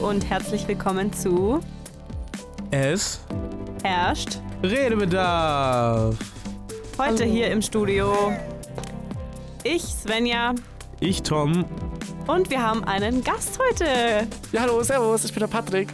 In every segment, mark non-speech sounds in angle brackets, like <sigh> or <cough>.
Hallo und herzlich willkommen zu Es Herrscht. Redebedarf. Heute hier im Studio ich, Svenja, Ich, Tom. und wir haben einen Gast heute. Ja, hallo, servus, ich bin der Patrick.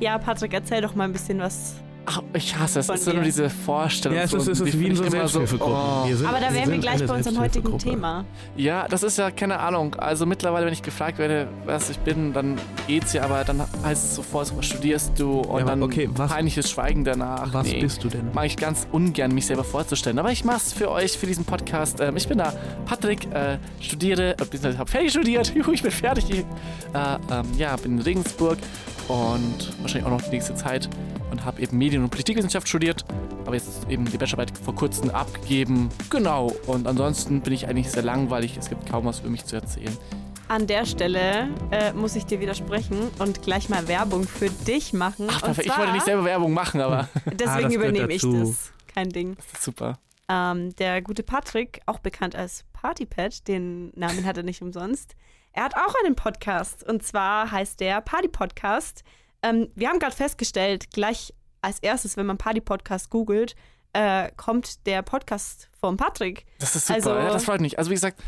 Ja, Patrick, erzähl doch mal ein bisschen was. Ach, ich hasse es. Es ist so dir. nur diese Vorstellung. Ja, es ist, es ist wie in so Selbsthilfegruppen. oh. Wir sind- Aber da wären wir gleich bei unserem heutigen. Thema. Ja, das ist ja keine Ahnung. Also mittlerweile, wenn ich gefragt werde, was ich bin, dann geht's ja, aber dann heißt es sofort, so, was studierst du? Und Ja, dann okay, was- peinliches Schweigen danach. Was Nee. bist du denn? Mag ich ganz ungern, mich selber vorzustellen. Aber ich mach's für euch, für diesen Podcast. Ähm, ich bin da Patrick, äh, studiere, äh, beziehungsweise hab fertig studiert. <laughs> Juhu, ich bin fertig. Äh, ähm, ja, bin in Regensburg und wahrscheinlich auch noch die nächste Zeit und habe eben Medien- und Politikwissenschaft studiert. Aber jetzt eben die Bachelorarbeit vor kurzem abgegeben. Genau. Und ansonsten bin ich eigentlich sehr langweilig. Es gibt kaum was für mich zu erzählen. An der Stelle äh, muss ich dir widersprechen und gleich mal Werbung für dich machen. Ach, und perfekt. ich zwar, wollte nicht selber Werbung machen, aber <laughs> Deswegen Ah, das gehört übernehme ich das. Kein Ding. das ist super. Ähm, der gute Patrick, auch bekannt als Partypad, den Namen hat er nicht umsonst. Er hat auch einen Podcast und zwar heißt der Party Podcast. Ähm, wir haben gerade festgestellt, gleich als erstes, wenn man Party Podcast googelt, äh, kommt der Podcast vom Patrick. Das ist super, Also- ja, das freut mich. Also wie gesagt,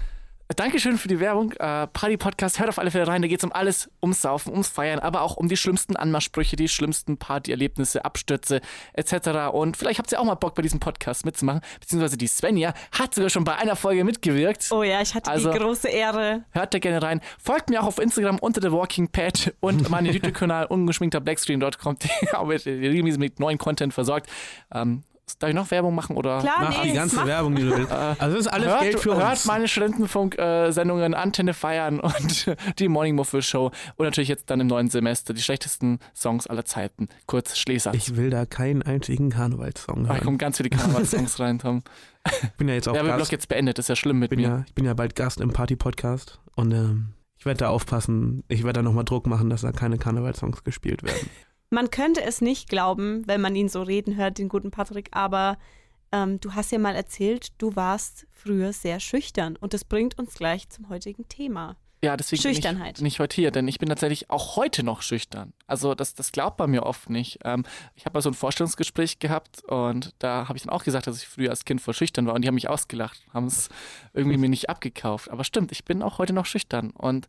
Dankeschön für die Werbung. Äh, Party Podcast, hört auf alle Fälle rein. Da geht es um alles, ums Saufen, ums Feiern, aber auch um die schlimmsten Anmachsprüche, die schlimmsten Partyerlebnisse, Abstürze etc. Und vielleicht habt ihr auch mal Bock bei diesem Podcast mitzumachen. Beziehungsweise die Svenja hat sogar schon bei einer Folge mitgewirkt. Oh ja, ich hatte Also- die große Ehre. Hört da gerne rein. Folgt mir auch auf Instagram unter The Walking Pad und <laughs> meinen YouTube-Kanal ungeschminkter Blackscreen. Dort kommt <laughs> ihr regelmäßig mit neuen Content versorgt. Ähm, darf ich noch Werbung machen oder? Klar, Mach nee, die ganze macht- Werbung, die du willst. Also das ist alles hört, Geld für hört uns. meine Studentenfunk-Sendungen Antenne feiern und <laughs> die Morning Muffle Show und natürlich jetzt dann im neuen Semester die schlechtesten Songs aller Zeiten. Kurz Schlesatz. Ich will da keinen einzigen Karnevalssong Da hören. kommen ganz viele Karnevalssongs <laughs> rein, Tom. Ich bin ja jetzt auch Der Gast. jetzt beendet, das ist ja schlimm mit bin mir. ja, ich bin ja bald Gast im Party-Podcast und ähm, ich werde da aufpassen. Ich werde da nochmal Druck machen, dass da keine Karnevalssongs gespielt werden. <laughs> Man könnte es nicht glauben, wenn man ihn so reden hört, den guten Patrick, aber ähm, du hast ja mal erzählt, du warst früher sehr schüchtern und das bringt uns gleich zum heutigen Thema. Ja, deswegen Schüchternheit. bin ich nicht heute hier, denn ich bin tatsächlich auch heute noch schüchtern. Also das, das glaubt man mir oft nicht. Ähm, ich habe mal so ein Vorstellungsgespräch gehabt und da habe ich dann auch gesagt, dass ich früher als Kind voll schüchtern war und die haben mich ausgelacht, haben es irgendwie mir nicht abgekauft. Aber stimmt, ich bin auch heute noch schüchtern und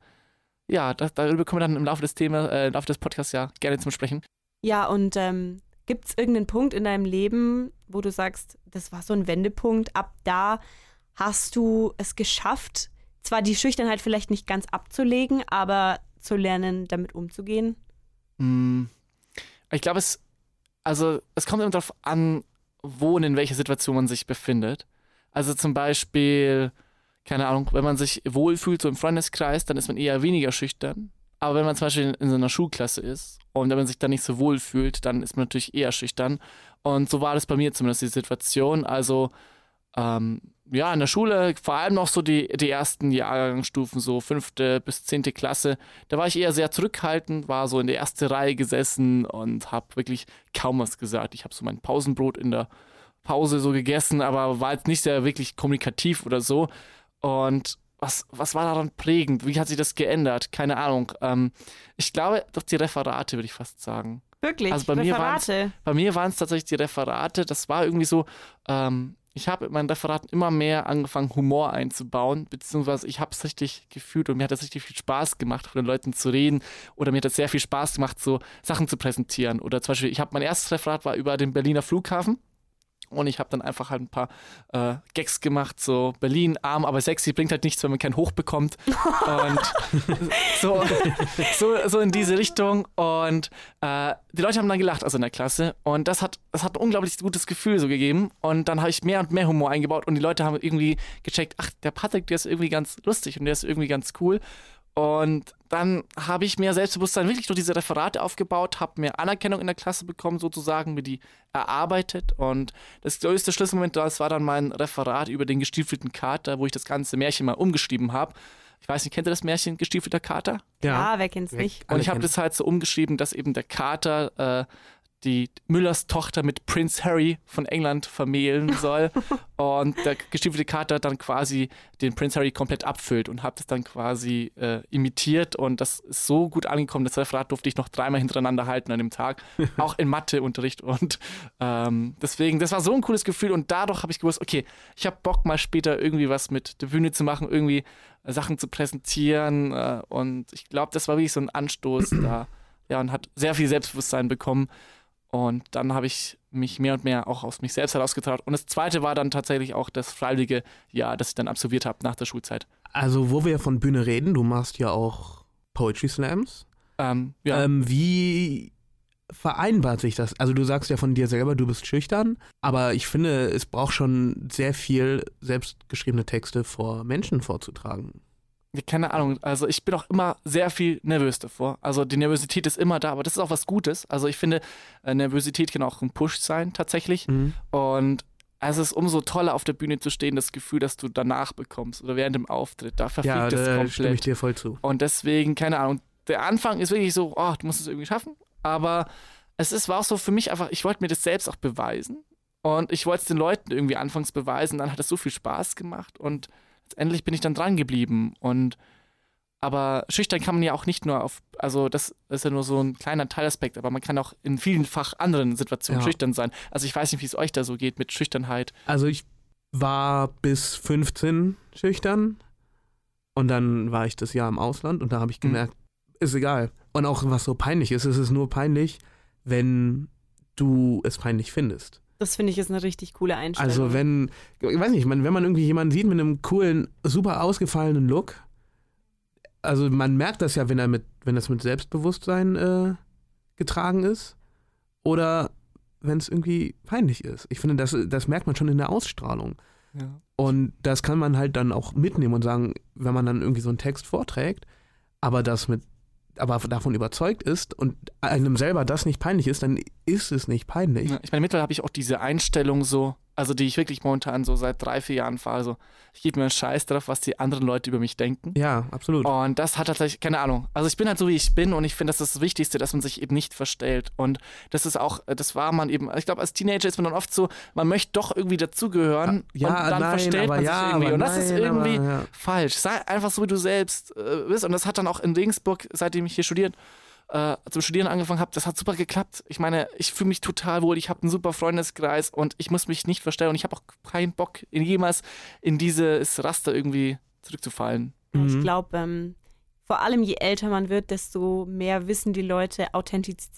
ja, das, darüber kommen wir dann im Laufe des Themas, äh, im Laufe des Podcasts ja gerne zum Sprechen. Ja, und ähm, gibt es irgendeinen Punkt in deinem Leben, wo du sagst, das war so ein Wendepunkt, ab da hast du es geschafft, zwar die Schüchternheit vielleicht nicht ganz abzulegen, aber zu lernen, damit umzugehen? Hm, Ich glaube, es, also es kommt immer darauf an, wo und in welcher Situation man sich befindet. Also zum Beispiel, keine Ahnung, wenn man sich wohlfühlt, so im Freundeskreis, dann ist man eher weniger schüchtern. Aber wenn man zum Beispiel in, so einer Schulklasse ist und wenn man sich dann nicht so wohl fühlt, dann ist man natürlich eher schüchtern. Und so war das bei mir zumindest die Situation. Also ähm, ja, in der Schule, vor allem noch so die, die ersten Jahrgangsstufen, so fünfte bis zehnte Klasse, da war ich eher sehr zurückhaltend, war so in der ersten Reihe gesessen und habe wirklich kaum was gesagt. Ich habe so mein Pausenbrot in der Pause so gegessen, aber war jetzt nicht sehr wirklich kommunikativ oder so. Und was, was war daran prägend? Wie hat sich das geändert? Keine Ahnung. Ähm, ich glaube, doch die Referate, würde ich fast sagen. Wirklich? Also bei Referate? Bei mir waren es tatsächlich die Referate. Das war irgendwie so, ähm, ich habe in meinen Referaten immer mehr angefangen, Humor einzubauen, beziehungsweise ich habe es richtig gefühlt und mir hat es richtig viel Spaß gemacht, von den Leuten zu reden oder mir hat es sehr viel Spaß gemacht, so Sachen zu präsentieren. Oder zum Beispiel, ich habe mein erstes Referat war über den Berliner Flughafen. Und ich habe dann einfach halt ein paar äh, Gags gemacht, so Berlin, arm, aber sexy, bringt halt nichts, wenn man kein Hoch bekommt. <laughs> Und so, so, so in diese Richtung. Und äh, die Leute haben dann gelacht, also in der Klasse. Und das hat, das hat ein unglaublich gutes Gefühl so gegeben. Und dann habe ich mehr und mehr Humor eingebaut und die Leute haben irgendwie gecheckt, ach, der Patrick, der ist irgendwie ganz lustig und der ist irgendwie ganz cool. Und dann habe ich mir Selbstbewusstsein wirklich durch diese Referate aufgebaut, habe mir Anerkennung in der Klasse bekommen, sozusagen, mir die erarbeitet. Und das größte Schlüsselmoment, das war dann mein Referat über den gestiefelten Kater, wo ich das ganze Märchen mal umgeschrieben habe. Ich weiß nicht, kennt ihr das Märchen Gestiefelter Kater? Ja, wer kennt's nicht? Und ich habe das halt so umgeschrieben, dass eben der Kater äh, die Müllers Tochter mit Prince Harry von England vermählen <laughs> soll. und der gestiefelte Kater dann quasi den Prince Harry komplett abfüllt und habe das dann quasi äh, imitiert. Und das ist so gut angekommen, das Referat durfte ich noch dreimal hintereinander halten an dem Tag. <laughs> auch in Matheunterricht. Und ähm, deswegen, das war so ein cooles Gefühl. Und dadurch habe ich gewusst, okay, ich habe Bock mal später irgendwie was mit der Bühne zu machen, irgendwie äh, Sachen zu präsentieren. Äh, und ich glaube, das war wirklich so ein Anstoß da. Ja, und hat sehr viel Selbstbewusstsein bekommen. Und dann habe ich mich mehr und mehr auch aus mich selbst herausgetraut. Und das zweite war dann tatsächlich auch das freiwillige Jahr, das ich dann absolviert habe nach der Schulzeit. Also, wo wir von Bühne reden, du machst ja auch Poetry Slams. Ähm, ja. Ähm, wie vereinbart sich das? Also, du sagst ja von dir selber, du bist schüchtern, aber ich finde, es braucht schon sehr viel selbstgeschriebene Texte vor Menschen vorzutragen keine Ahnung, also ich bin auch immer sehr viel nervös davor. Also die Nervosität ist immer da, aber das ist auch was Gutes. Also ich finde, äh, Nervosität kann auch ein Push sein, tatsächlich. Mhm. Und es ist umso toller, auf der Bühne zu stehen, das Gefühl, dass du danach bekommst oder während dem Auftritt. Da verfliegt ja, es komplett. stimme ich dir voll zu. Und deswegen, keine Ahnung, der Anfang ist wirklich so, oh, du musst es irgendwie schaffen. Aber es ist, war auch so für mich einfach, ich wollte mir das selbst auch beweisen. Und ich wollte es den Leuten irgendwie anfangs beweisen. Dann hat es so viel Spaß gemacht und letztendlich bin ich dann dran geblieben. Und aber schüchtern kann man ja auch nicht nur auf, also das ist ja nur so ein kleiner Teilaspekt, aber man kann auch in vielfach anderen Situationen ja. schüchtern sein. Also ich weiß nicht, wie es euch da so geht mit Schüchternheit. Also ich war bis 15 schüchtern und dann war ich das Jahr im Ausland und da habe ich mhm. gemerkt, mhm. ist egal. Und auch was so peinlich ist, ist es nur peinlich, wenn du es peinlich findest. Das finde ich ist eine richtig coole Einstellung. Also wenn, ich weiß nicht, wenn man irgendwie jemanden sieht mit einem coolen, super ausgefallenen Look, also man merkt das ja, wenn er mit, wenn das mit Selbstbewusstsein äh, getragen ist, oder wenn es irgendwie peinlich ist. Ich finde, das, das merkt man schon in der Ausstrahlung. Ja. Und das kann man halt dann auch mitnehmen und sagen, wenn man dann irgendwie so einen Text vorträgt, aber das mit aber davon überzeugt ist und einem selber das nicht peinlich ist, dann ist es nicht peinlich. Ich meine, mittlerweile habe ich auch diese Einstellung so, also die ich wirklich momentan so seit drei, vier Jahren fahre. Also ich gebe mir einen Scheiß drauf, was die anderen Leute über mich denken. Ja, absolut. Und das hat tatsächlich, keine Ahnung. Also ich bin halt so, wie ich bin und ich finde, das ist das Wichtigste, dass man sich eben nicht verstellt. Und das ist auch, das war man eben, ich glaube, als Teenager ist man dann oft so, man möchte doch irgendwie dazugehören ja, und dann nein, verstellt man ja, sich irgendwie. Und das nein, ist irgendwie aber, ja. falsch. Sei einfach so, wie du selbst äh, bist. Und das hat dann auch in Regensburg, seitdem ich hier studiere, äh, zum Studieren angefangen habe, das hat super geklappt. Ich meine, ich fühle mich total wohl, ich habe einen super Freundeskreis und ich muss mich nicht verstellen und ich habe auch keinen Bock, in jemals in dieses Raster irgendwie zurückzufallen. Mhm. Ich glaube, ähm, vor allem je älter man wird, desto mehr wissen die Leute Authentiz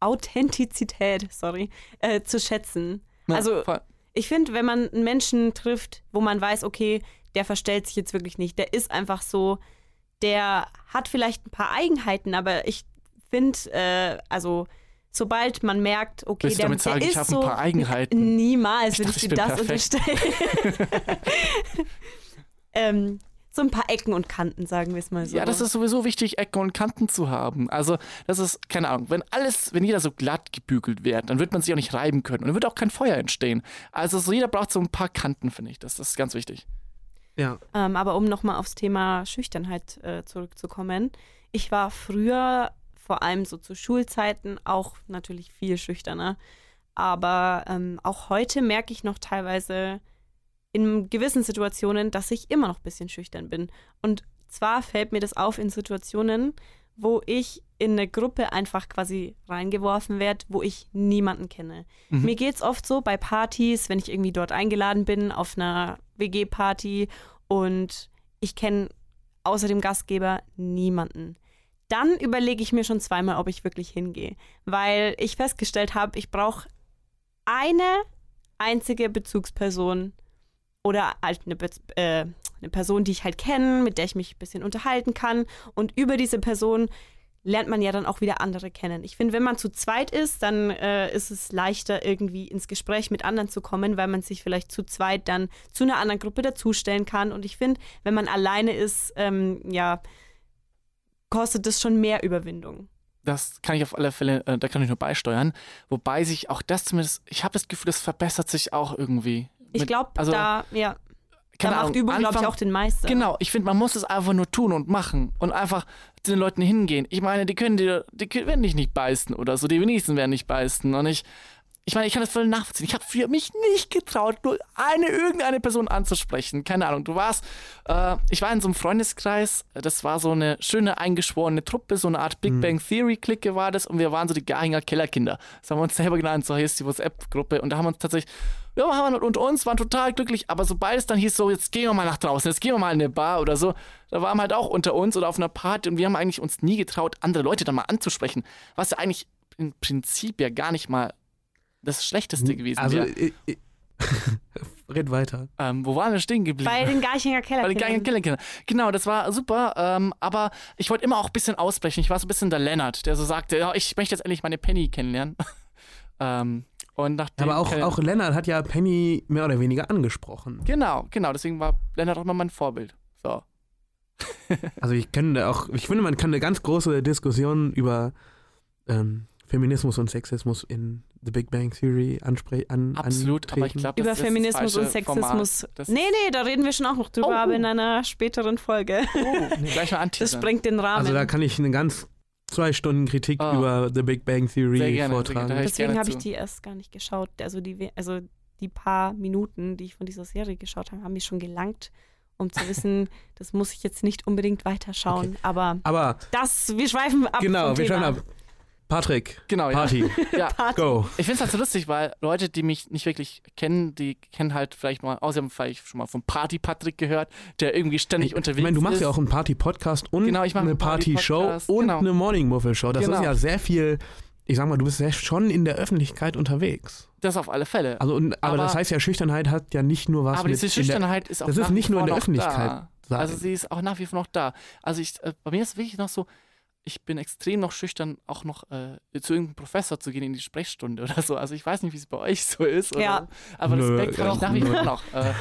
Authentizität sorry, äh, zu schätzen. Ja, also voll. ich finde, wenn man einen Menschen trifft, wo man weiß, okay, der verstellt sich jetzt wirklich nicht, der ist einfach so, der hat vielleicht ein paar Eigenheiten, aber ich finde, äh, also sobald man merkt, okay, Willst der, damit sagen, der ich ist habe so, ein paar Eigenheiten. Niemals würde ich, ich dir das perfekt. unterstellen. <laughs> ähm, so ein paar Ecken und Kanten, sagen wir es mal so. Ja, das ist sowieso wichtig, Ecken und Kanten zu haben. Also, das ist, keine Ahnung, wenn alles, wenn jeder so glatt gebügelt wird, dann wird man sich auch nicht reiben können und dann wird auch kein Feuer entstehen. Also, so jeder braucht so ein paar Kanten, finde ich. Das, das ist ganz wichtig. Ja. Ähm, aber um nochmal aufs Thema Schüchternheit äh, zurückzukommen. Ich war früher vor allem so zu Schulzeiten auch natürlich viel schüchterner. Aber ähm, auch heute merke ich noch teilweise in gewissen Situationen, dass ich immer noch ein bisschen schüchtern bin. Und zwar fällt mir das auf in Situationen, wo ich in eine Gruppe einfach quasi reingeworfen werde, wo ich niemanden kenne. Mhm. Mir geht es oft so bei Partys, wenn ich irgendwie dort eingeladen bin auf einer WG-Party und ich kenne außer dem Gastgeber niemanden dann überlege ich mir schon zweimal, ob ich wirklich hingehe. Weil ich festgestellt habe, ich brauche eine einzige Bezugsperson oder halt eine, Be äh, eine Person, die ich halt kenne, mit der ich mich ein bisschen unterhalten kann. Und über diese Person lernt man ja dann auch wieder andere kennen. Ich finde, wenn man zu zweit ist, dann äh, ist es leichter, irgendwie ins Gespräch mit anderen zu kommen, weil man sich vielleicht zu zweit dann zu einer anderen Gruppe dazustellen kann. Und ich finde, wenn man alleine ist, ähm, ja, kostet es schon mehr Überwindung. Das kann ich auf alle Fälle, äh, da kann ich nur beisteuern. Wobei sich auch das zumindest, ich habe das Gefühl, das verbessert sich auch irgendwie. Ich glaube, also, da, ja. Da macht Ahnung, Übung, glaube ich, auch den Meister. Genau, ich finde, man muss es einfach nur tun und machen und einfach zu den Leuten hingehen. Ich meine, die können dir, die werden dich nicht beißen oder so, die wenigsten werden nicht beißen. Und ich, ich meine, ich kann das voll nachvollziehen. Ich habe für mich nicht getraut, nur eine, irgendeine Person anzusprechen. Keine Ahnung, du warst, äh, ich war in so einem Freundeskreis, das war so eine schöne eingeschworene Truppe, so eine Art Big Bang Theory-Clique war das und wir waren so die Gahinger Kellerkinder. Das haben wir uns selber genannt, so hieß die WhatsApp-Gruppe und da haben wir uns tatsächlich ja, haben wir unter uns, waren total glücklich, aber sobald es dann hieß, so, jetzt gehen wir mal nach draußen, jetzt gehen wir mal in eine Bar oder so, da waren wir halt auch unter uns oder auf einer Party und wir haben eigentlich uns nie getraut, andere Leute dann mal anzusprechen, was ja eigentlich im Prinzip ja gar nicht mal das Schlechteste gewesen Also, wäre. äh, äh, red weiter. Ähm, wo waren wir stehen geblieben? Bei den Garchinger Keller. Bei den geilen Killerkindern. Genau, das war super. Ähm, aber ich wollte immer auch ein bisschen ausbrechen. Ich war so ein bisschen der Lennart, der so sagte, ja, ich möchte jetzt endlich meine Penny kennenlernen. <laughs> ähm, und nachdem Aber auch, Ken- auch Lennart hat ja Penny mehr oder weniger angesprochen. Genau, genau. Deswegen war Lennart auch immer mein Vorbild. So. <laughs> Also ich kenne auch, ich finde, man kann eine ganz große Diskussion über ähm, Feminismus und Sexismus in The Big Bang Theory ansprechen. An, Absolut, aber ich antreten. glaube, Über das ist Feminismus das und Sexismus. Nee, nee, da reden wir schon auch noch drüber, Oh. aber in einer späteren Folge. Oh, nee, gleich mal <laughs> Das sprengt den Rahmen. Also da kann ich eine ganz zwei Stunden Kritik Ah. über The Big Bang Theory Sehr gerne, sehr vortragen. gerne. Deswegen habe ich die erst gar nicht geschaut. Also die, also die paar Minuten, die ich von dieser Serie geschaut habe, haben mir schon gelangt, um zu wissen, <laughs> das muss ich jetzt nicht unbedingt weiterschauen. Aber Aber das, wir schweifen ab. genau, vom wir Thema. schauen ab. Patrick, Genau, ja. Party, <laughs> ja. go. Ich finde es halt so lustig, weil Leute, die mich nicht wirklich kennen, die kennen halt vielleicht mal, außer haben vielleicht schon mal von Party Patrick gehört, der irgendwie ständig Ich unterwegs meine, du machst ist. ja auch einen Party-Podcast und Genau, ich eine Party-Show und genau. eine Morning-Muffel-Show. Das Genau. ist ja sehr viel, ich sag mal, du bist ja schon in der Öffentlichkeit unterwegs. Das auf alle Fälle. Also, und, aber, Aber- das heißt ja, Schüchternheit hat ja nicht nur was aber mit diese in der, Schüchternheit ist auch das ist nicht nur in der Öffentlichkeit Da. Also sie ist auch nach wie vor noch da. Also ich, äh, bei mir ist es wirklich noch so, ich bin extrem noch schüchtern, auch noch äh, zu irgendeinem Professor zu gehen in die Sprechstunde <laughs> oder so. Also ich weiß nicht, wie es bei euch so ist. Oder Ja. Aber Nö, Respekt habe ich auch nach wie vor <laughs> noch. Äh,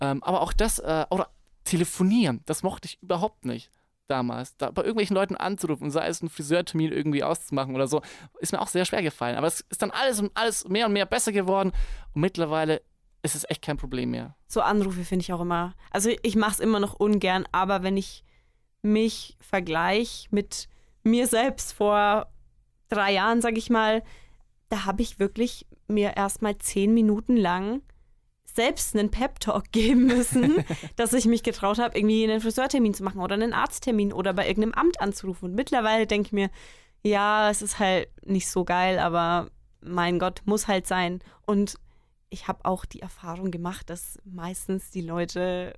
ähm, aber auch das, äh, oder telefonieren, das mochte ich überhaupt nicht damals. Da, bei irgendwelchen Leuten anzurufen, sei es einen Friseurtermin irgendwie auszumachen oder so, ist mir auch sehr schwer gefallen. Aber es ist dann alles und alles mehr und mehr besser geworden. Und mittlerweile ist es echt kein Problem mehr. So Anrufe finde ich auch immer. Also ich mache es immer noch ungern, aber wenn ich mich vergleiche mit mir selbst vor drei Jahren, sage ich mal, da habe ich wirklich mir erstmal zehn Minuten lang selbst einen Pep-Talk <laughs> geben müssen, <laughs> dass ich mich getraut habe, irgendwie einen Friseurtermin zu machen oder einen Arzttermin oder bei irgendeinem Amt anzurufen. Und mittlerweile denke ich mir, ja, es ist halt nicht so geil, aber mein Gott, muss halt sein. Und ich habe auch die Erfahrung gemacht, dass meistens die Leute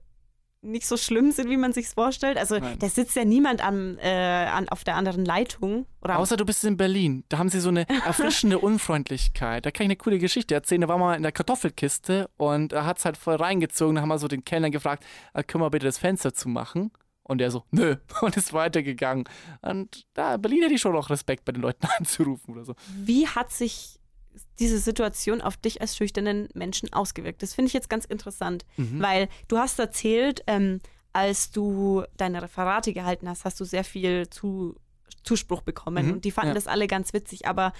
nicht so schlimm sind, wie man sich vorstellt. Also Nein. da sitzt ja niemand am, äh, an, auf der anderen Leitung. Außer du bist in Berlin. Da haben sie so eine <laughs> erfrischende Unfreundlichkeit. Da kann ich eine coole Geschichte erzählen. Da waren wir mal in der Kartoffelkiste und da hat es halt voll reingezogen. Da haben wir so den Kellner gefragt, äh, können wir bitte das Fenster zumachen? Und der so, nö, <laughs> und ist weitergegangen. Und da, Berlin hätte ich schon noch Respekt bei den Leuten <laughs> anzurufen oder so. Wie hat sich diese Situation auf dich als schüchternen Menschen ausgewirkt? Das finde ich jetzt ganz interessant, Mhm. weil du hast erzählt, ähm, als du deine Referate gehalten hast, hast du sehr viel zu, Zuspruch bekommen Mhm, und die fanden ja. das alle ganz witzig. Aber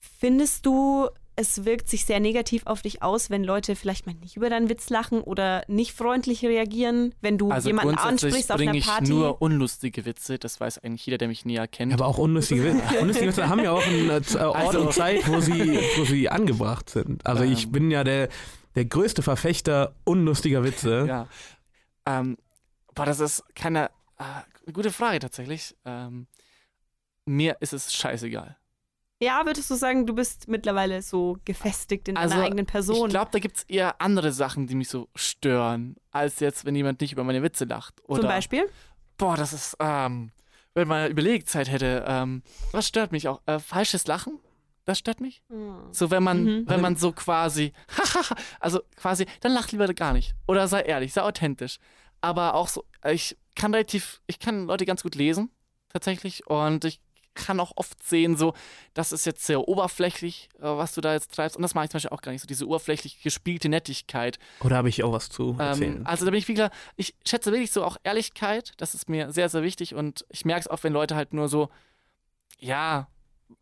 findest du, es wirkt sich sehr negativ auf dich aus, wenn Leute vielleicht mal nicht über deinen Witz lachen oder nicht freundlich reagieren, wenn du Also jemanden ansprichst auf bringe einer ich Party? nur unlustige Witze. Das weiß eigentlich jeder, der mich näher kennt. Aber auch unlustige Witze. <laughs> Unlustige Witze haben ja auch einen äh, Ort Also- und Zeit, wo sie, wo sie angebracht sind. Also ich Ähm. bin ja der, der größte Verfechter unlustiger Witze. Ja. Ähm, boah, das ist keine äh, gute Frage tatsächlich. Ähm, mir ist es scheißegal. Ja, würdest du sagen, du bist mittlerweile so gefestigt in Also, deiner eigenen Person? Ich glaube, da gibt es eher andere Sachen, die mich so stören, als jetzt, wenn jemand nicht über meine Witze lacht. Oder, Zum Beispiel? Boah, das ist, ähm, wenn man Überlegzeit hätte, ähm, was stört mich auch? Äh, falsches Lachen? Das stört mich. So, wenn man, Mhm. wenn man so quasi, <laughs> also quasi, dann lach lieber gar nicht. Oder sei ehrlich, sei authentisch. Aber auch so, ich kann relativ, ich kann Leute ganz gut lesen, tatsächlich. Und ich kann auch oft sehen, so, das ist jetzt sehr oberflächlich, äh, was du da jetzt treibst. Und das mache ich zum Beispiel auch gar nicht, so diese oberflächlich gespielte Nettigkeit. Oder habe ich auch was zu erzählen? Ähm, also da bin ich wieder, ich schätze wirklich so auch Ehrlichkeit, das ist mir sehr, sehr wichtig und ich merke es auch, wenn Leute halt nur so, ja,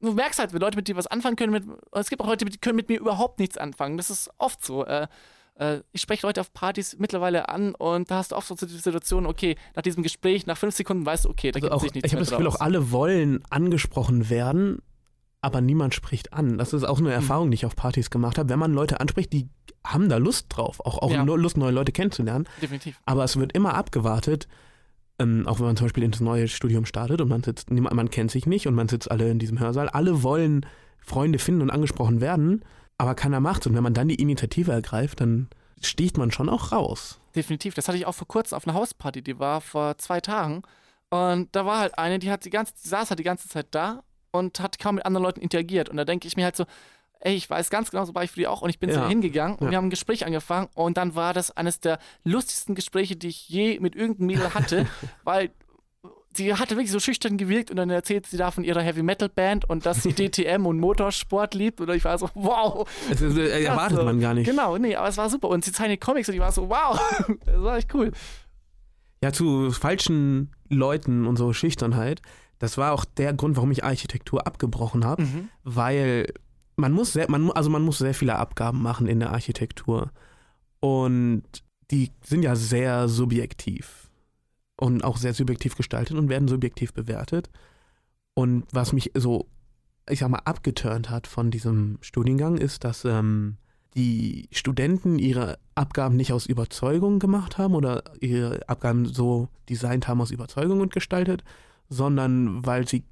du merkst halt, wenn Leute mit dir was anfangen können, mit, es gibt auch Leute, die können mit mir überhaupt nichts anfangen, das ist oft so. Äh, äh, ich spreche Leute auf Partys mittlerweile an und da hast du oft so die Situation, okay, nach diesem Gespräch, nach fünf Sekunden weißt du, okay, da Also gibt sich nichts ich habe das Gefühl, draus. auch alle wollen angesprochen werden, aber niemand spricht an. Das ist auch Hm. eine Erfahrung, die ich auf Partys gemacht habe. Wenn man Leute anspricht, die haben da Lust drauf, auch, auch Ja. nur Lust, neue Leute kennenzulernen. Definitiv. Aber es wird immer abgewartet, ähm, auch wenn man zum Beispiel ins neue Studium startet und man sitzt, man kennt sich nicht und man sitzt alle in diesem Hörsaal. Alle wollen Freunde finden und angesprochen werden, aber keiner macht's. Und wenn man dann die Initiative ergreift, dann sticht man schon auch raus. Definitiv. Das hatte ich auch vor kurzem auf einer Hausparty, die war vor zwei Tagen. Und da war halt eine, die hat die ganze, die saß halt die ganze Zeit da und hat kaum mit anderen Leuten interagiert. Und da denke ich mir halt so, ey, ich weiß ganz genau, so war ich früher auch und ich bin zu Ja. ihr hingegangen und Ja. wir haben ein Gespräch angefangen und dann war das eines der lustigsten Gespräche, die ich je mit irgendeinem Mädel hatte, <laughs> weil sie hatte wirklich so schüchtern gewirkt und dann erzählt sie da von ihrer Heavy Metal Band und dass sie <laughs> DTM und Motorsport liebt und ich war so, wow, Das ist, äh, erwartet man gar nicht. Genau, nee, aber es war super. Und sie zeichnet Comics und ich war so, wow, <laughs> das war echt cool. Ja, zu falschen Leuten und so Schüchternheit. Das war auch der Grund, warum ich Architektur abgebrochen habe, Mhm. weil man muss sehr, man, also man muss sehr viele Abgaben machen in der Architektur. Und die sind ja sehr subjektiv und auch sehr subjektiv gestaltet und werden subjektiv bewertet. Und was mich so, ich sag mal, abgeturnt hat von diesem Studiengang, ist, dass ähm, die Studenten ihre Abgaben nicht aus Überzeugung gemacht haben oder ihre Abgaben so designt haben aus Überzeugung und gestaltet, sondern weil sie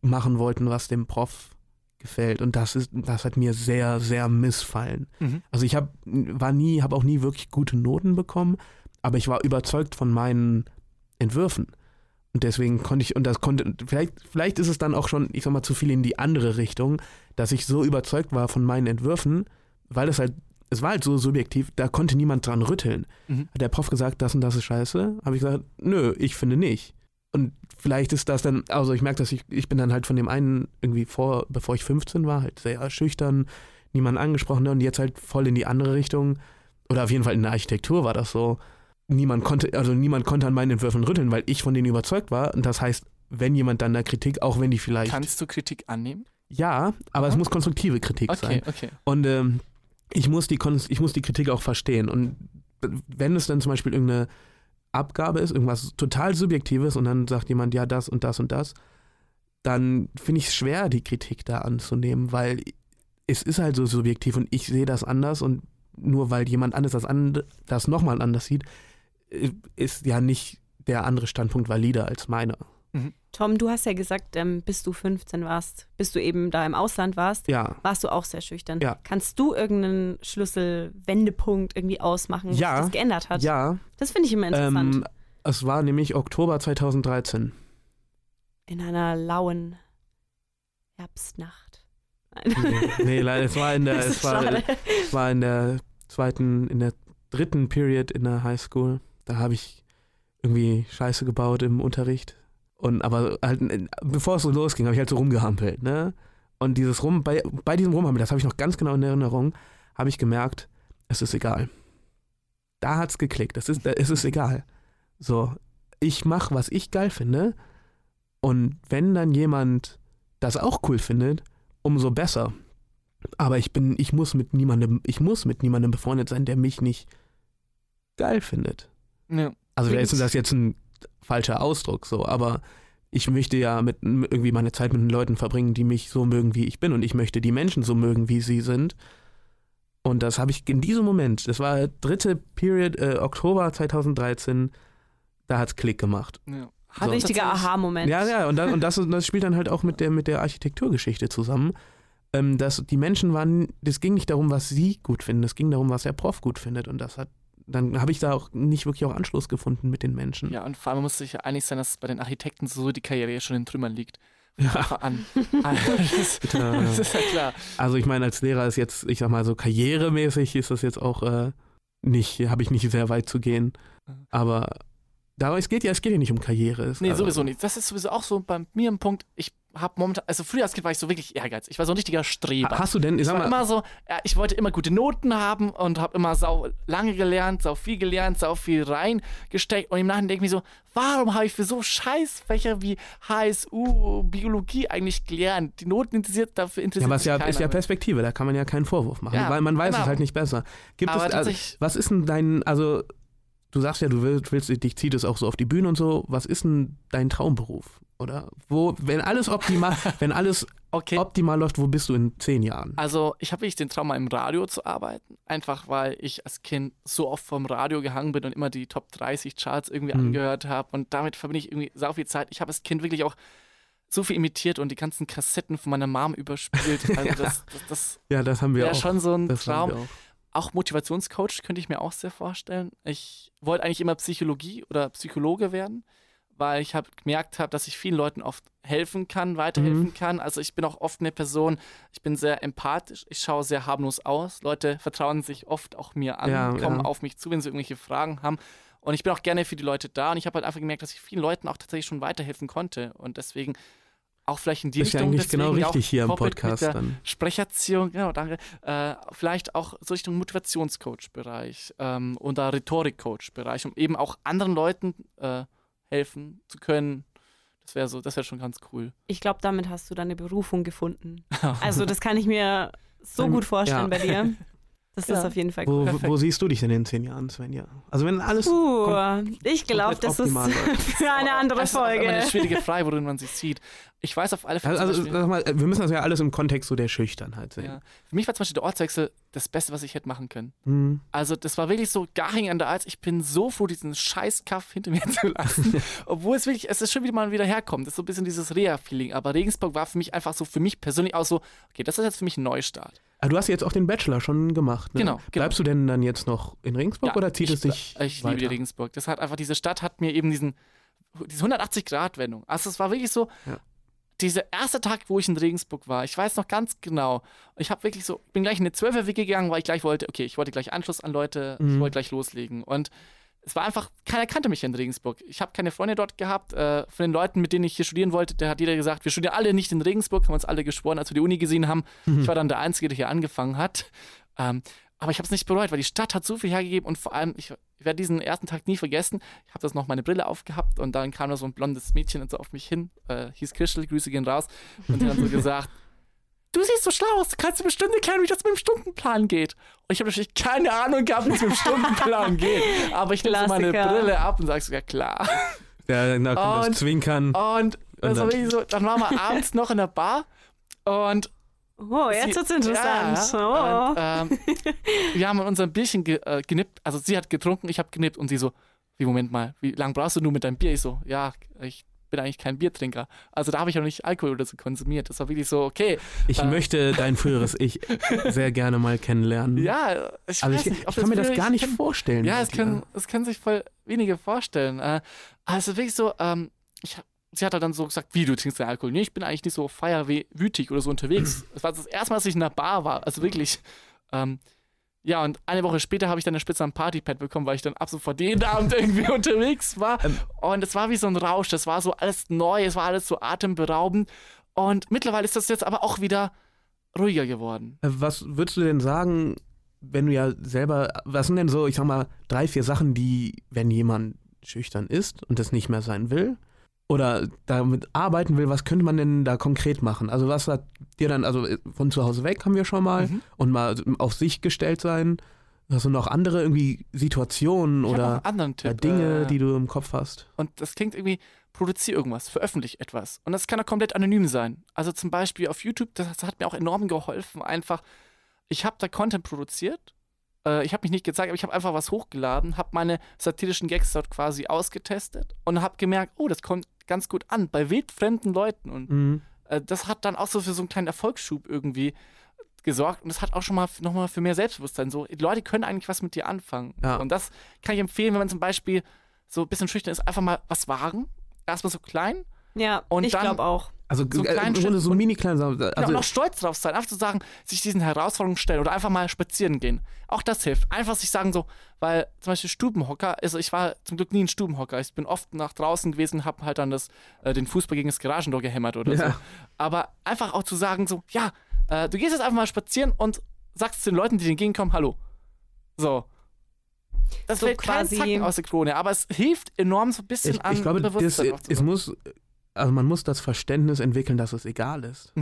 machen wollten, was dem Prof gefällt. Und das ist, das hat mir sehr, sehr missfallen. Mhm. Also ich habe war nie, habe auch nie wirklich gute Noten bekommen, aber ich war überzeugt von meinen Entwürfen. Und deswegen konnte ich, und das konnte, vielleicht, vielleicht ist es dann auch schon, ich sag mal, zu viel in die andere Richtung, dass ich so überzeugt war von meinen Entwürfen, weil das halt, es war halt so subjektiv, da konnte niemand dran rütteln. Mhm. Hat der Prof gesagt, das und das ist scheiße? Habe ich gesagt, nö, ich finde nicht. Und vielleicht ist das dann, also ich merke, dass ich, ich bin dann halt von dem einen irgendwie vor, bevor ich 15 war, halt sehr schüchtern, niemanden angesprochen ne, und jetzt halt voll in die andere Richtung. Oder auf jeden Fall in der Architektur war das so. Niemand konnte, also niemand konnte an meinen Entwürfen rütteln, weil ich von denen überzeugt war. Und das heißt, wenn jemand dann da Kritik, auch wenn die vielleicht. Kannst du Kritik annehmen? Ja, aber es Aha. muss konstruktive Kritik sein. Okay, okay. Und ähm, ich, muss die ich muss die Kritik auch verstehen. Und wenn es dann zum Beispiel irgendeine Abgabe ist, irgendwas total Subjektives und dann sagt jemand, ja, das und das und das, dann finde ich es schwer, die Kritik da anzunehmen, weil es ist halt so subjektiv und ich sehe das anders und nur weil jemand anders das, an, das nochmal anders sieht, ist ja nicht der andere Standpunkt valider als meiner. Tom, du hast ja gesagt, ähm, bis du 15 warst, bis du eben da im Ausland warst, Ja. warst du auch sehr schüchtern. Ja. Kannst du irgendeinen Schlüsselwendepunkt irgendwie ausmachen, was Ja. das geändert hat? Ja, Das finde ich immer interessant. ähm, es war nämlich Oktober 2013. In einer lauen Herbstnacht. Nein. Nee, nee, leider, es war in der, <laughs> es war, es war in der zweiten, in der dritten Period in der Highschool. Da habe ich irgendwie Scheiße gebaut im Unterricht. Und aber halt, äh, bevor es so losging, habe ich halt so rumgehampelt, ne? Und dieses Rum, bei, bei diesem Rumhampeln, das habe ich noch ganz genau in Erinnerung, habe ich gemerkt, es ist egal. Da hat's geklickt. Es ist, es ist egal. So, ich mache, was ich geil finde. Und wenn dann jemand das auch cool findet, umso besser. Aber ich bin, ich muss mit niemandem, ich muss mit niemandem befreundet sein, der mich nicht geil findet. Ja. Also vielleicht ist das jetzt ein falscher Ausdruck, so, aber ich möchte ja mit irgendwie meine Zeit mit den Leuten verbringen, die mich so mögen, wie ich bin, und ich möchte die Menschen so mögen, wie sie sind. Und das habe ich in diesem Moment, das war dritte Period, äh, Oktober 2013, da hat's Klick gemacht. ja. So. ich Richtiger Aha-Moment. Ja, ja, und, das, und das, das spielt dann halt auch mit der, mit der Architekturgeschichte zusammen. Ähm, dass die Menschen waren, das ging nicht darum, was sie gut finden, es ging darum, was der Prof gut findet. Und das hat, dann habe ich da auch nicht wirklich auch Anschluss gefunden mit den Menschen. Ja, und vor allem muss sich ja einig sein, dass bei den Architekten so die Karriere ja schon in Trümmern liegt. Ja. Einfach an. Also, <laughs> das, das ist ja klar. Also ich meine, als Lehrer ist jetzt, ich sag mal so karrieremäßig ist das jetzt auch äh, nicht, habe ich nicht sehr weit zu gehen. Aber da, es geht ja, es geht ja nicht um Karriere. Es, Nee, also, sowieso nicht. Das ist sowieso auch so bei mir ein Punkt. Ich habe momentan, also früher als Kind war ich so wirklich ehrgeizig. Ich war so ein richtiger Streber. Hast du denn, ich sag mal, immer so, ja, ich wollte immer gute Noten haben und habe immer sau lange gelernt, sau viel gelernt, sau viel reingesteckt. Und im Nachhinein denke ich mir so, warum habe ich für so Scheißfächer wie HSU, Biologie eigentlich gelernt? Die Noten interessiert, dafür ja, interessiert aber es ist ja, ist ja. Perspektive, da kann man ja keinen Vorwurf machen, Ja, weil man weiß genau. es halt nicht besser. Gibt Aber es, also, was ist denn dein, also du sagst ja, du willst, willst, dich zieht es auch so auf die Bühne und so, was ist denn dein Traumberuf? Oder wo, wenn alles optimal, <laughs> wenn alles okay. optimal läuft, wo bist du in zehn Jahren? Also, ich habe wirklich den Traum, mal im Radio zu arbeiten. Einfach, weil ich als Kind so oft vom Radio gehangen bin und immer die Top 30 Charts irgendwie Mhm. angehört habe. Und damit verbinde ich irgendwie sau viel Zeit. Ich habe als Kind wirklich auch so viel imitiert und die ganzen Kassetten von meiner Mom überspielt. <laughs> Also, das, das, das Ja, das haben wir auch. schon so ein das Traum. Auch Motivationscoach könnte ich mir auch sehr vorstellen. Ich wollte eigentlich immer Psychologie oder Psychologe werden, weil ich hab, gemerkt habe, dass ich vielen Leuten oft helfen kann, weiterhelfen Mhm. kann. Also ich bin auch oft eine Person, ich bin sehr empathisch, ich schaue sehr harmlos aus. Leute vertrauen sich oft auch mir an, Ja, kommen ja. auf mich zu, wenn sie irgendwelche Fragen haben. Und ich bin auch gerne für die Leute da. Und ich habe halt einfach gemerkt, dass ich vielen Leuten auch tatsächlich schon weiterhelfen konnte. Und deswegen auch vielleicht in die Ist Richtung. eigentlich genau richtig hier im Podcast dann. Sprecherziehung, genau, danke. Äh, vielleicht auch so Richtung Motivationscoach-Bereich ähm, oder Rhetorik-Coach-Bereich, um eben auch anderen Leuten äh, helfen zu können. Das wäre so, das wäre schon ganz cool. Ich glaube, damit hast du deine Berufung gefunden. <laughs> Also, das kann ich mir so gut vorstellen ja. bei dir. <laughs> Das Ja. ist auf jeden Fall Wo, cool. wo, siehst du dich denn in zehn Jahren, Svenja? Also wenn alles Puh, ich glaube, das ist <laughs> für eine andere Das ist immer Folge. eine schwierige Frage, worin man sich sieht. Ich weiß auf alle Fälle. Also, also mal, wir müssen das ja alles im Kontext so der Schüchternheit sehen. ja. Für mich war zum Beispiel der Ortswechsel das Beste, was ich hätte machen können. Hm. Also das war wirklich so Garching an der Alz. Ich bin so froh, diesen Scheißkaff hinter mir <laughs> zu lassen. Obwohl es wirklich, es ist schon wieder mal wieder herkommt. Das ist so ein bisschen dieses Reha-Feeling. Aber Regensburg war für mich einfach so, für mich persönlich auch so, okay, das ist jetzt für mich ein Neustart. Ah, du hast jetzt auch den Bachelor schon gemacht. Ne? Genau, genau. Bleibst du denn dann jetzt noch in Regensburg Ja, oder zieht ich, es dich Ich weiter? liebe die Regensburg. Das hat einfach, diese Stadt hat mir eben diesen, diese 180-Grad-Wendung. Also es war wirklich so, Ja. dieser erste Tag, wo ich in Regensburg war, ich weiß noch ganz genau, ich habe wirklich so, bin gleich in eine 12er-Wicke gegangen, weil ich gleich wollte, okay, ich wollte gleich Anschluss an Leute, ich Mhm. wollte gleich loslegen. Und es war einfach, keiner kannte mich in Regensburg. Ich habe keine Freunde dort gehabt. Äh, von den Leuten, mit denen ich hier studieren wollte, der hat jeder gesagt, wir studieren alle nicht in Regensburg, haben uns alle geschworen, als wir die Uni gesehen haben. Mhm. Ich war dann der Einzige, der hier angefangen hat. Ähm, aber ich habe es nicht bereut, weil die Stadt hat so viel hergegeben und vor allem, ich, ich werde diesen ersten Tag nie vergessen. Ich habe das noch meine Brille aufgehabt und dann kam da so ein blondes Mädchen so auf mich hin, äh, hieß Christel, Grüße gehen raus, und die hat so gesagt, du siehst so schlau aus, du kannst dir bestimmt erklären, wie das mit dem Stundenplan geht. Und ich habe natürlich keine Ahnung gehabt, wie es mit dem Stundenplan <laughs> geht. Aber ich nehme so meine. Brille ab und sage so, ja klar. Ja, da kommt Und- das Zwinkern. Und das war dann- so, dann waren wir abends noch in der Bar und Oh, jetzt Sie- wird's interessant. Ja, oh. und, ähm, wir haben unser Bierchen ge äh, genippt. Also sie hat getrunken, ich habe genippt und sie so, wie Moment mal, wie lange brauchst du nur mit deinem Bier? Ich so, ja, ich bin eigentlich kein Biertrinker. Also da habe ich auch nicht Alkohol oder so konsumiert. Das war wirklich so, okay. Ich äh, möchte dein früheres Ich <laughs> sehr gerne mal kennenlernen. Ja, ich also ich, nicht, ich kann mir das gar ich nicht kenn- vorstellen. Ja, es können, es können sich voll wenige vorstellen. Äh, also wirklich so, ähm, ich, sie hat halt dann so gesagt, wie, du trinkst keinen Alkohol? Nee, ich bin eigentlich nicht so feierwütig oder so unterwegs. Das war das erste Mal, dass ich in einer Bar war. Also wirklich. Ähm, ja, und eine Woche später habe ich dann eine Spitze am Partypad bekommen, weil ich dann ab sofort jeden Abend <laughs> irgendwie unterwegs war. Ähm. Und es war wie so ein Rausch. Das war so alles neu, es war alles so atemberaubend. Und mittlerweile ist das jetzt aber auch wieder ruhiger geworden. Äh, Was würdest du denn sagen, wenn du ja selber, was sind denn so, ich sag mal, drei, vier Sachen, die, wenn jemand schüchtern ist und das nicht mehr sein will oder damit arbeiten will, was könnte man denn da konkret machen? Also was hat dir dann, also äh, von zu Hause weg haben wir schon mal Mhm. und mal auf sich gestellt sein. Hast du noch andere irgendwie Situationen Ich oder Tipp. Dinge, äh, die du im Kopf hast? Und das klingt irgendwie, produziere irgendwas, veröffentliche etwas. Und das kann auch komplett anonym sein. Also zum Beispiel auf YouTube, das, das hat mir auch enorm geholfen. Einfach, ich habe da Content produziert. Äh, ich habe mich nicht gezeigt, aber ich habe einfach was hochgeladen, habe meine satirischen Gags dort quasi ausgetestet und habe gemerkt, oh, das kommt ganz gut an bei wildfremden Leuten. Und Mhm. äh, das hat dann auch so für so einen kleinen Erfolgsschub irgendwie gesorgt und das hat auch schon mal nochmal für mehr Selbstbewusstsein. So, die Leute können eigentlich was mit dir anfangen. Ja. Und das kann ich empfehlen, wenn man zum Beispiel so ein bisschen schüchtern ist, einfach mal was wagen. Erstmal so klein Ja, Und ich dann- glaube auch. Also So äh, einen kleinen Schritt so und- mini klein. Also, Genau, und auch stolz drauf sein, einfach zu sagen, sich diesen Herausforderungen stellen oder einfach mal spazieren gehen. Auch das hilft. Einfach sich sagen so, weil zum Beispiel Stubenhocker, also ich war zum Glück nie ein Stubenhocker. Ich bin oft nach draußen gewesen, habe halt dann das, äh, den Fußball gegen das Garagentor gehämmert oder Ja. so. Aber einfach auch zu sagen so, ja, äh, du gehst jetzt einfach mal spazieren und sagst den Leuten, die dir entgegenkommen, hallo. So. Das So fällt quasi quasi- Zacken aus der Krone, aber es hilft enorm so ein bisschen ich, an ich glaube, das, es muss, also man muss das Verständnis entwickeln, dass es egal ist.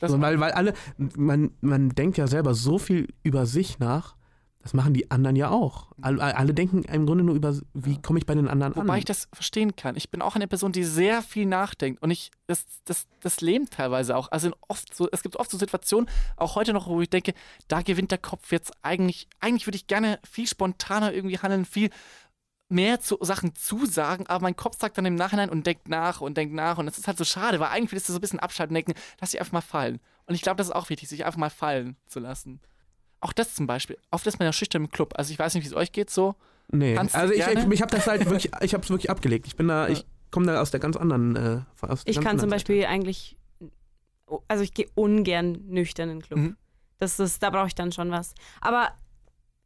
Das So, weil, weil alle, man, man denkt ja selber so viel über sich nach, das machen die anderen ja auch. Alle, alle denken im Grunde nur über, wie komme ich bei den anderen Wobei an. ich das verstehen kann. Ich bin auch eine Person, die sehr viel nachdenkt und ich, das, das, das lähmt teilweise auch. Also oft so, es gibt oft so Situationen, auch heute noch, wo ich denke, da gewinnt der Kopf jetzt eigentlich, eigentlich würde ich gerne viel spontaner irgendwie handeln, viel mehr zu Sachen zusagen, aber mein Kopf sagt dann im Nachhinein und denkt nach und denkt nach und das ist halt so schade, weil eigentlich willst du so ein bisschen abschalten und denken, lass dich einfach mal fallen. Und ich glaube, das ist auch wichtig, sich einfach mal fallen zu lassen. Auch das zum Beispiel. Oft ist man ja schüchtern im Club. Also ich weiß nicht, wie es euch geht so. nee, Kannst also ich, ich, ich habe das halt wirklich, ich habe es wirklich abgelegt. Ich bin da, ich komme da aus der ganz anderen. Äh, aus Ich ganz kann zum Beispiel eigentlich, also ich gehe ungern nüchtern in den Club. Mhm. Das ist, da brauche ich dann schon was. Aber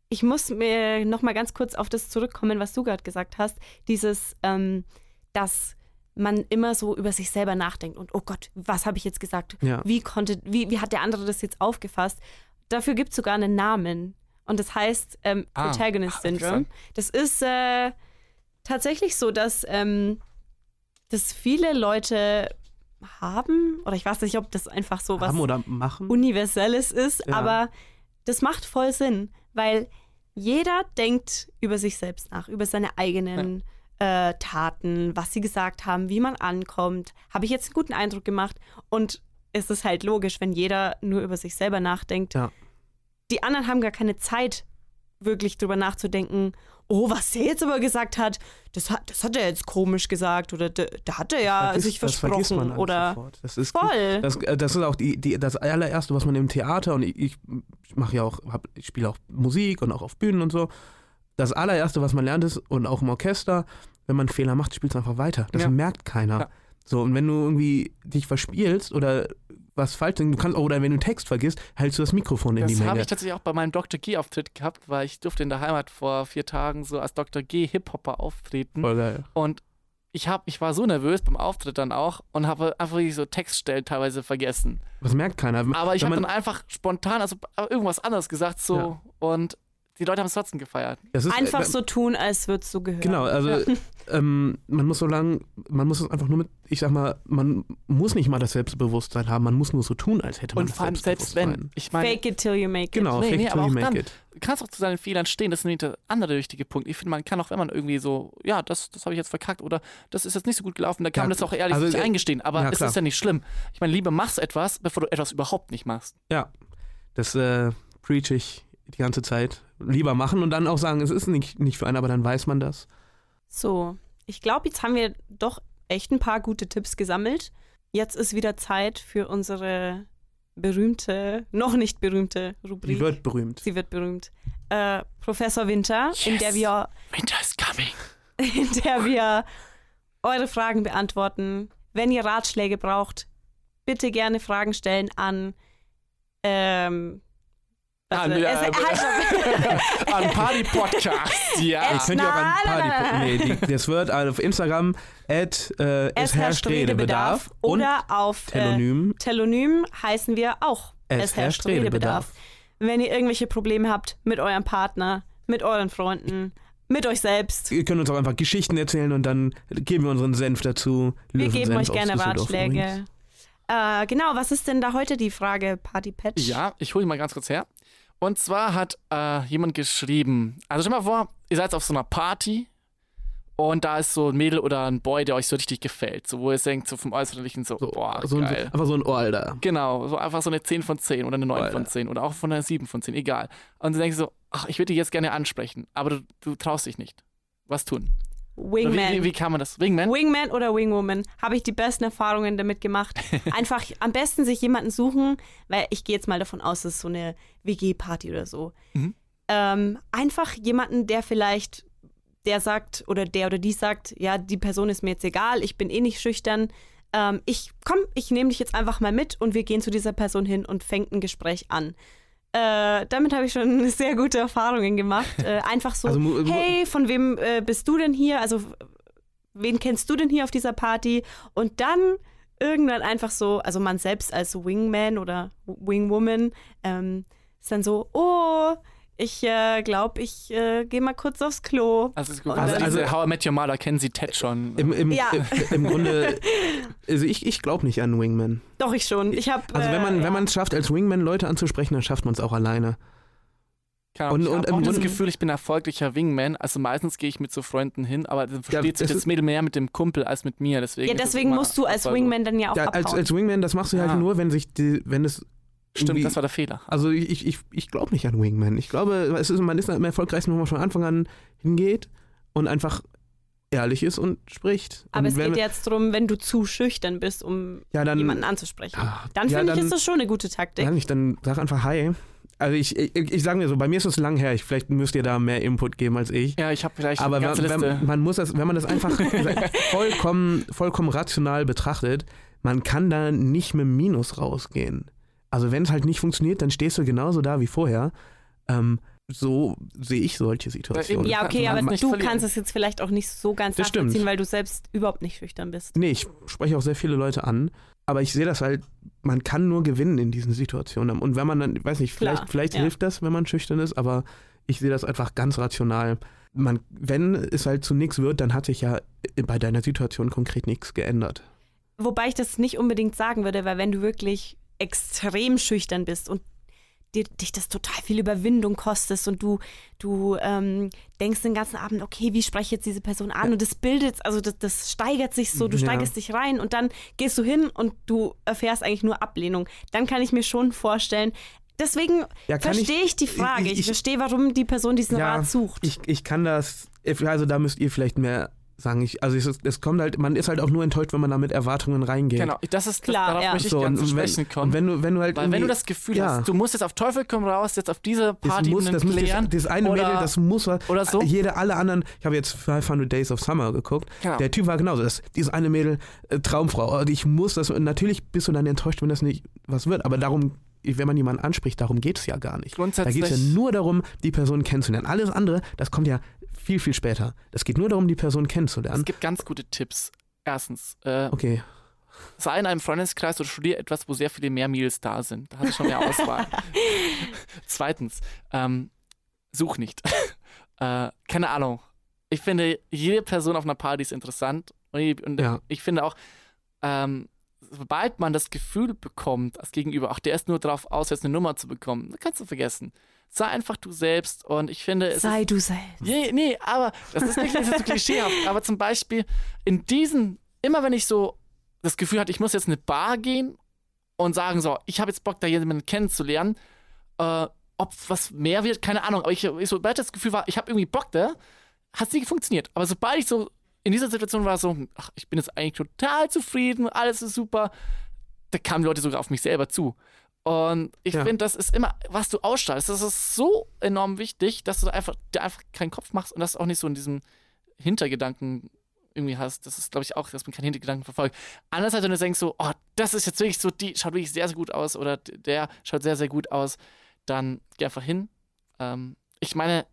ich muss mir noch mal ganz kurz auf das zurückkommen, was du gerade gesagt hast. Dieses, ähm, dass man immer so über sich selber nachdenkt und oh Gott, was habe ich jetzt gesagt? Ja. Wie konnte, wie, wie hat der andere das jetzt aufgefasst? Dafür gibt es sogar einen Namen. Und das heißt ähm, Ah, Protagonist Syndrome. Das ist äh, tatsächlich so, dass, ähm, dass viele Leute haben, oder ich weiß nicht, ob das einfach so was haben oder machen. Universelles ist, Ja. aber das macht voll Sinn, weil jeder denkt über sich selbst nach, über seine eigenen äh, Taten, was sie gesagt haben, wie man ankommt. Habe ich jetzt einen guten Eindruck gemacht? Und es ist halt logisch, wenn jeder nur über sich selber nachdenkt. Ja. Die anderen haben gar keine Zeit, wirklich drüber nachzudenken, oh, was der jetzt aber gesagt hat, das hat, das hat er jetzt komisch gesagt oder da, da hat er ja Vergiss- sich das vergisst versprochen oder sofort. Das ist voll. Das, äh, das ist auch die, die, das allererste, was man im Theater und ich, ich mache ja auch, hab, ich spiele auch Musik und auch auf Bühnen und so. Das allererste, was man lernt, ist, und auch im Orchester, wenn man einen Fehler macht, spielst du einfach weiter. Das Ja. merkt keiner. Ja. So, und wenn du irgendwie dich verspielst oder was falsch du kannst, oder wenn du einen Text vergisst, hältst du das Mikrofon in die Das habe Menge. ich tatsächlich auch bei meinem Dr. G-Auftritt gehabt, weil ich durfte in der Heimat vor vier Tagen so als Dr. G Hip-Hopper auftreten. Voll geil. Und ich, hab, ich war so nervös beim Auftritt dann auch und habe einfach so Textstellen teilweise vergessen. Das merkt keiner. Aber ich habe dann einfach spontan also irgendwas anderes gesagt so Ja. und die Leute haben es trotzdem gefeiert. das ist, Einfach äh, so tun, als würde es so gehören. Genau, also <laughs> ähm, man muss so lang, man muss es einfach nur mit, ich sag mal, man muss nicht mal das Selbstbewusstsein haben, man muss nur so tun, als hätte man Und das vor allem selbst wenn. Ich meine, Fake it till you make it. Genau, Nee, fake nee, it till you auch make dann. it. du kannst auch zu seinen Fehlern stehen. Das ist nämlich der andere wichtige Punkt. Ich finde, man kann auch, wenn man irgendwie so, ja, das, das habe ich jetzt verkackt oder das ist jetzt nicht so gut gelaufen, dann kann Ja, man das auch ehrlich also, sich äh, eingestehen. Aber ja, es ist ja nicht schlimm. Ich meine, lieber machst etwas, bevor du etwas überhaupt nicht machst. Ja, das äh, preach ich die ganze Zeit. Lieber machen und dann auch sagen, es ist nicht, nicht für einen, aber dann weiß man das. So, ich glaube, jetzt haben wir doch echt ein paar gute Tipps gesammelt. Jetzt ist wieder Zeit für unsere berühmte, noch nicht berühmte Rubrik. Die wird berühmt. Sie wird berühmt. Äh, Professor Winter, in Yes. der wir Winter is coming. <laughs> in der wir eure Fragen beantworten. Wenn ihr Ratschläge braucht, bitte gerne Fragen stellen an ähm, An, äh, es- <laughs> halt, An Party Podcast. <laughs> Ja. Es- Könnt ihr auch an Party na. nee, die, Das wird auf Instagram at äh, es herrscht Redebedarf oder auf äh, Telonym Telonym heißen wir auch. Es herrscht Redebedarf. Wenn ihr irgendwelche Probleme habt mit eurem Partner, mit euren Freunden, mit euch selbst, Ihr könnt uns auch einfach Geschichten erzählen und dann geben wir unseren Senf dazu. wir geben Löwensenf euch gerne Ratschläge. Äh, genau, was ist denn da heute die Frage, Party Patch? Ja, ich hole ihn mal ganz kurz her. Und zwar hat äh, jemand geschrieben, also stell mal vor, ihr seid auf so einer Party und da ist so ein Mädel oder ein Boy, der euch so richtig gefällt. So, wo ihr denkt, so vom Äußerlichen so, So, boah, so ein, geil. einfach so ein Ohr, Alter. Genau, so einfach so eine 10 von 10 oder eine 9 Alter. von 10 oder auch von einer 7 von 10, egal. Und du denkst so, ach, ich würde dich jetzt gerne ansprechen, aber du, du traust dich nicht. Was tun? Wingman. Wie, wie, wie kann man das? Wingman? Wingman oder Wingwoman habe ich die besten Erfahrungen damit gemacht. <laughs> Einfach am besten sich jemanden suchen, weil ich gehe jetzt mal davon aus, es ist so eine WG-Party oder so. Mhm. Ähm, einfach jemanden, der vielleicht, der sagt oder der oder die sagt, ja, die Person ist mir jetzt egal, ich bin eh nicht schüchtern, ähm, ich komm, ich nehme dich jetzt einfach mal mit und wir gehen zu dieser Person hin und fängt ein Gespräch an. Äh, damit habe ich schon sehr gute Erfahrungen gemacht. <laughs> Äh, einfach so, Also, hey, von wem äh, bist du denn hier? Also, wen kennst du denn hier auf dieser Party? Und dann irgendwann einfach so, also man selbst als Wingman oder Wingwoman, ähm, ist dann so, oh, ich äh, glaube, ich äh, gehe mal kurz aufs Klo. Also, also, also- How I Met Your Mother kennen Sie Ted schon. Im, im, Ja. im, im Grunde, <laughs> also ich, ich glaube nicht an Wingman. Doch, ich schon. Ich habe. Also wenn man äh, wenn man es schafft, als Wingman Leute anzusprechen, dann schafft man es auch alleine. Ahnung, und- ich und habe das Grunde- Gefühl, ich bin ein erfolgreicher Wingman. Also meistens gehe ich mit so Freunden hin, aber dann versteht sich das Mädel mehr mit dem Kumpel als mit mir. Deswegen ja, deswegen musst du als. Wingman dann ja auch Ja, abhauen. als, als Wingman, das machst du halt nur, wenn sich die, wenn es Stimmt, das war der Fehler. Also ich, ich, ich glaube nicht an Wingman. Ich glaube, es ist, man ist am erfolgreichsten, wenn man von Anfang an hingeht und einfach ehrlich ist und spricht. Aber und es geht jetzt darum, wenn du zu schüchtern bist, um ja, dann, jemanden anzusprechen. Ah, Dann ja, finde ich, ist das schon eine gute Taktik. Weiß nicht, dann sag einfach Hi. Also ich, ich, ich sage mir so, bei mir ist es lang her. Ich, vielleicht müsst ihr da mehr Input geben als ich. Ja, ich habe vielleicht Aber eine ganze wenn, Liste. wenn, man muss das, wenn man das einfach <laughs> vollkommen, vollkommen rational betrachtet, man kann da nicht mit Minus rausgehen. Also wenn es halt nicht funktioniert, dann stehst du genauso da wie vorher. Ähm, so sehe ich solche Situationen. ja, okay, aber du verlieren. kannst es jetzt vielleicht auch nicht so ganz Das stimmt. nachvollziehen, weil du selbst überhaupt nicht schüchtern bist. Nee, ich spreche auch sehr viele Leute an, aber ich sehe das halt, man kann nur gewinnen in diesen Situationen. Und wenn man dann, weiß nicht, Klar, vielleicht, vielleicht ja. hilft das, wenn man schüchtern ist, aber ich sehe das einfach ganz rational. Man, wenn es halt zu nichts wird, dann hat sich ja bei deiner Situation konkret nichts geändert. Wobei ich das nicht unbedingt sagen würde, weil wenn du wirklich extrem schüchtern bist und dir, dich das total viel Überwindung kostet und du, du ähm, denkst den ganzen Abend, okay, wie spreche ich jetzt diese Person an? Und das bildet, also das, das steigert sich so, du Ja. steigerst dich rein und dann gehst du hin und du erfährst eigentlich nur Ablehnung. Dann kann ich mir schon vorstellen, deswegen Ja, verstehe ich, die Frage. Ich, ich- verstehe, warum die Person diesen Ja, Rat sucht. Ich, ich kann das, also da müsst ihr vielleicht mehr sagen. Ich, also es, es kommt halt, man ist halt auch nur enttäuscht, wenn man da mit Erwartungen reingeht. Genau, das ist Klar, das, darauf ja. möchte ich So, gerne und sprechen kommen. und wenn du, wenn du halt Weil wenn du das Gefühl ja. hast, du musst jetzt auf Teufel komm raus, jetzt auf diese das Party muss, das muss klären. das, das eine oder, Mädel, das muss was. oder so. Jede, alle anderen, ich habe jetzt 500 Days of Summer geguckt. Genau. Der Typ war genauso. Das, dieses eine Mädel, äh, Traumfrau. Und ich muss das, und natürlich bist du dann enttäuscht, wenn das nicht was wird. Aber darum, wenn man jemanden anspricht, darum geht es ja gar nicht. Da Grundsätzlich. geht es ja nur darum, die Person kennenzulernen. Alles andere, das kommt ja viel, viel später. Das geht nur darum, die Person kennenzulernen. es gibt ganz gute Tipps. Erstens, äh, Okay. sei in einem Freundeskreis oder studiere etwas, wo sehr viele mehr Meals da sind. Da hast du schon mehr Auswahl. <laughs> Zweitens, ähm, such nicht. <laughs> äh, keine Ahnung. Ich finde, jede Person auf einer Party ist interessant. Und ich, und Ja. ich finde auch, ähm, sobald man das Gefühl bekommt, als Gegenüber, ach, der ist nur drauf aus, jetzt eine Nummer zu bekommen, dann kannst du vergessen. Sei einfach du selbst und ich finde, es Sei ist, du selbst. Nee, nee, aber das ist nicht das ist so klischeehaft. Aber zum Beispiel in diesen, immer wenn ich so das Gefühl hatte, ich muss jetzt in eine Bar gehen und sagen so, ich habe jetzt Bock, da jemanden kennenzulernen, äh, ob was mehr wird, keine Ahnung. Aber ich, ich sobald das Gefühl war, ich habe irgendwie Bock da, hat es nie funktioniert. Aber sobald ich so in dieser Situation war, so, ach, ich bin jetzt eigentlich total zufrieden, alles ist super, da kamen Leute sogar auf mich selber zu. Und ich Ja. finde, das ist immer, was du ausstrahlst, das ist so enorm wichtig, dass du da einfach, dir einfach keinen Kopf machst und das auch nicht so in diesem Hintergedanken irgendwie hast. Das ist, glaube ich, auch, dass man keinen Hintergedanken verfolgt. Andererseits, wenn du denkst so, oh, das ist jetzt wirklich so, die schaut wirklich sehr, sehr gut aus oder der schaut sehr, sehr gut aus, dann geh einfach hin. Ähm, ich meine,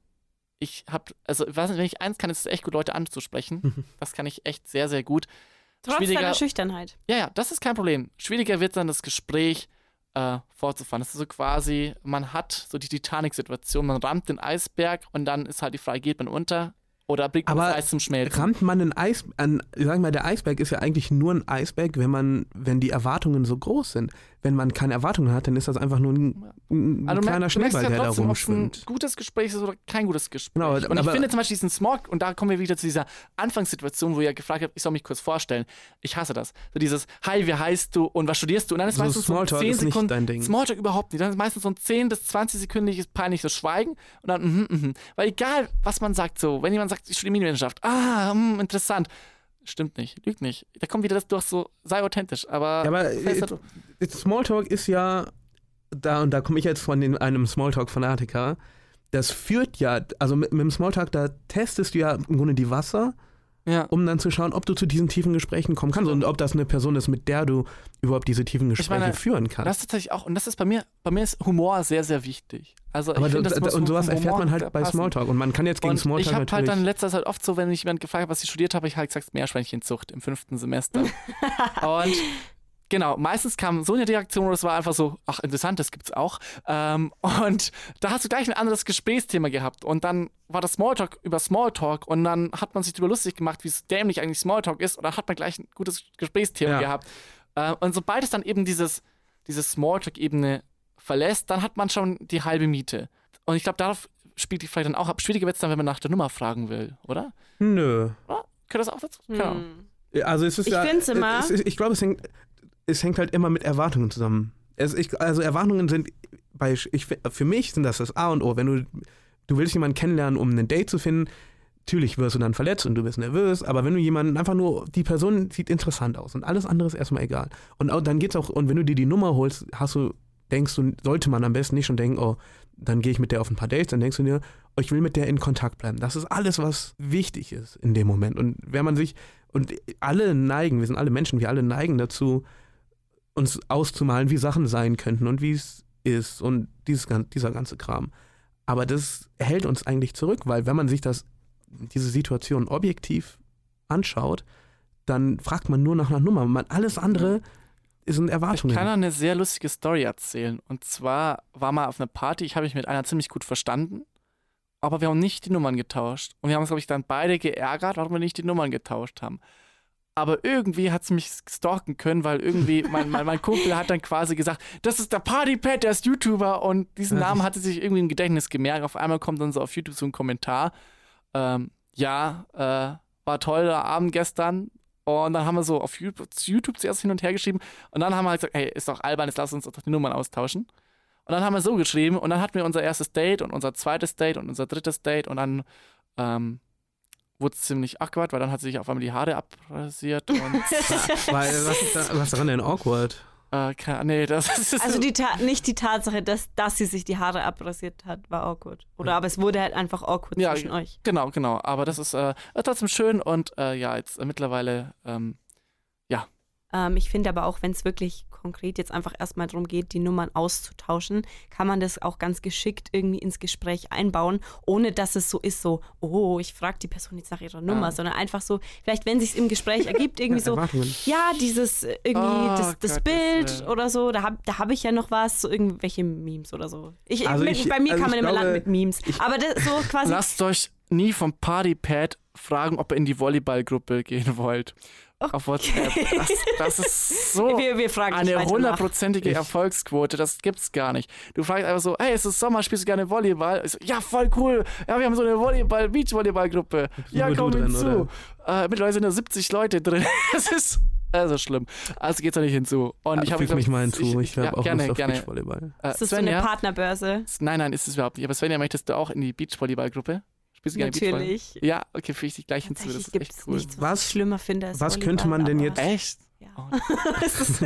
ich habe, also, ich weiß nicht, wenn ich eins kann, ist es echt gut, Leute anzusprechen. <laughs> Das kann ich echt sehr, sehr gut. Trotz Schwieriger- deiner Schüchternheit. Ja, ja, das ist kein Problem. Schwieriger wird dann das Gespräch äh, fortzufahren. Das ist so quasi, man hat so die Titanic-Situation, man rammt den Eisberg und dann ist halt die Frage, geht man unter oder bringt man Aber das Eis zum Schmelzen? Rammt man ein Eis, an, sagen wir mal, der Eisberg ist ja eigentlich nur ein Eisberg, wenn man, wenn die Erwartungen so groß sind. Wenn man keine Erwartungen hat, dann ist das einfach nur ein, ein Also kleiner Schneeball, der da ob's ein rumschwimmt. gutes Gespräch ist oder kein gutes Gespräch. Genau, und ich finde zum Beispiel diesen Smog, und da kommen wir wieder zu dieser Anfangssituation, wo ihr gefragt habt, ich soll mich kurz vorstellen. Ich hasse das. So dieses, hi, wie heißt du und was studierst du? Und dann ist So meistens so Smalltalk 10 ist nicht dein Ding. Smalltalk überhaupt nicht. Dann ist meistens so ein 10 bis 20 sekündiges peinliches Schweigen und dann, mhm, mhm. Weil egal, was man sagt, so, wenn jemand sagt, ich studiere Medienwissenschaft, ah, hm, interessant. Stimmt nicht, lügt nicht. Da kommt wieder das durch so, sei authentisch, aber. Ja, aber äh, halt- Smalltalk ist ja, da und da komme ich jetzt von den, einem Smalltalk-Fanatiker, das führt ja, also mit, mit dem Smalltalk, da testest du ja im Grunde die Wasser Ja. um dann zu schauen, ob du zu diesen tiefen Gesprächen kommen kannst und ob das eine Person ist, mit der du überhaupt diese tiefen Gespräche meine, führen kannst. Das ist tatsächlich auch, und das ist bei mir, bei mir ist Humor sehr, sehr wichtig. Also Aber finde, das und sowas erfährt man halt bei. Smalltalk und man kann jetzt gegen Und Smalltalk ich habe halt dann in letzter Zeit oft so, wenn ich jemand gefragt habe, was ich studiert habe, ich halt gesagt, Meerschweinchenzucht im fünften Semester. <laughs> und genau, meistens kam so eine Reaktion, das war einfach so, ach interessant, das gibt's auch. Ähm, und da hast du gleich ein anderes Gesprächsthema gehabt. Und dann war das Smalltalk über Smalltalk und dann hat man sich darüber lustig gemacht, wie dämlich eigentlich Smalltalk ist. Und dann hat man gleich ein gutes Gesprächsthema Ja. gehabt. Äh, und sobald es dann eben dieses, diese Smalltalk-Ebene verlässt, dann hat man schon die halbe Miete. Und ich glaube, darauf spielt die vielleicht dann auch ab. Schwieriger wird es dann, wenn man nach der Nummer fragen will, oder? Nö. Oder? Könnte das auch dazu? Hm. Also es ist Ich ja, find's immer- Es ist, ich glaube, es hängt, es hängt halt immer mit Erwartungen zusammen. Es, ich, also Erwartungen sind bei ich, für mich sind das das A und O. Wenn du du willst jemanden kennenlernen, um ein Date zu finden, natürlich wirst du dann verletzt und du bist nervös. Aber wenn du jemanden einfach nur die Person sieht interessant aus und alles andere ist erstmal egal. Und auch, dann geht's auch und wenn du dir die Nummer holst, hast du denkst du sollte man am besten nicht schon denken, oh dann gehe ich mit der auf ein paar Dates, dann denkst du dir, oh, ich will mit der in Kontakt bleiben. Das ist alles, was wichtig ist in dem Moment. Und wenn man sich, und alle neigen, wir sind alle Menschen, wir alle neigen dazu, uns auszumalen, wie Sachen sein könnten und wie es ist und dieses, dieser ganze Kram. Aber das hält uns eigentlich zurück, weil wenn man sich das, diese Situation objektiv anschaut, dann fragt man nur nach einer Nummer. Man, alles andere sind Ich Erwartungen. kann eine sehr lustige Story erzählen. Und zwar war mal auf einer Party, ich habe mich mit einer ziemlich gut verstanden, aber wir haben nicht die Nummern getauscht. Und wir haben uns, glaube ich, dann beide geärgert, warum wir nicht die Nummern getauscht haben. Aber irgendwie hat sie mich stalken können, weil irgendwie <laughs> mein, mein, mein Kumpel hat dann quasi gesagt, das ist der Partypad, der ist YouTuber und diesen Namen hatte sich irgendwie im Gedächtnis gemerkt. Auf einmal kommt dann so auf YouTube so ein Kommentar, ähm, ja, äh, war toll der Abend gestern. Und dann haben wir so auf YouTube, YouTube zuerst hin und her geschrieben und dann haben wir halt gesagt, hey, ist doch albern, jetzt lass uns doch die Nummern austauschen. Und dann haben wir so geschrieben und dann hatten wir unser erstes Date und unser zweites Date und unser drittes Date und dann ähm, wurde es ziemlich awkward, weil dann hat sie sich auf einmal die Haare abrasiert und <laughs> Weil, was, ist da, was daran denn awkward? äh, keine, nee, das ist Also die Ta nicht die Tatsache, dass, dass sie sich die Haare abrasiert hat, war awkward. Oder aber es wurde halt einfach awkward Ja, zwischen euch. Genau, genau. Aber das ist äh, trotzdem schön und äh, ja, jetzt äh, mittlerweile, ähm, Ähm, ich finde aber auch, wenn es wirklich konkret jetzt einfach erstmal darum geht, die Nummern auszutauschen, kann man das auch ganz geschickt irgendwie ins Gespräch einbauen, ohne dass es so ist, so, oh, ich frage die Person jetzt nach ihrer Nummer, Ah. sondern einfach so, vielleicht wenn sich im Gespräch <laughs> ergibt, irgendwie so, ja, dieses äh, irgendwie, Oh, das, das Gottes Bild Willen. oder so, da habe da hab ich ja noch was, so irgendwelche Memes oder so. Ich, Also mit, ich- bei mir also kann man ich immer landen mit Memes. aber das so quasi. lasst euch nie vom Partypad fragen, ob ihr in die Volleyballgruppe gehen wollt. Auf WhatsApp. Das, das ist so <laughs> wir, wir eine hundertprozentige Ich- Erfolgsquote. Das gibt's gar nicht. Du fragst einfach so, hey, es ist Sommer, spielst du gerne Volleyball? Ich so, ja, voll cool. Ja, wir haben so eine Volleyball, Beachvolleyballgruppe. Ja, komm drin, hinzu. Äh, mittlerweile sind da 70 Leute drin. <laughs> Das ist also schlimm. Also geht's da nicht hinzu. Und ich Ich habe füge mich mal hinzu. Ich, habe ja, auch gerne, Lust auf gerne. Beachvolleyball. Äh, Ist das so Svenja, eine Partnerbörse? Nein, nein, ist es überhaupt nicht. Aber Svenja, möchtest du auch in die Beachvolleyballgruppe? Spielst du gerne Beachvolleyball? Natürlich. Ja, okay, füge ich dich gleich hinzu. Das ist gibt echt es cool. nichts, was, Was- ich schlimmer finde als was könnte man denn jetzt- Echt? Ja. Oh. <laughs> Das ist,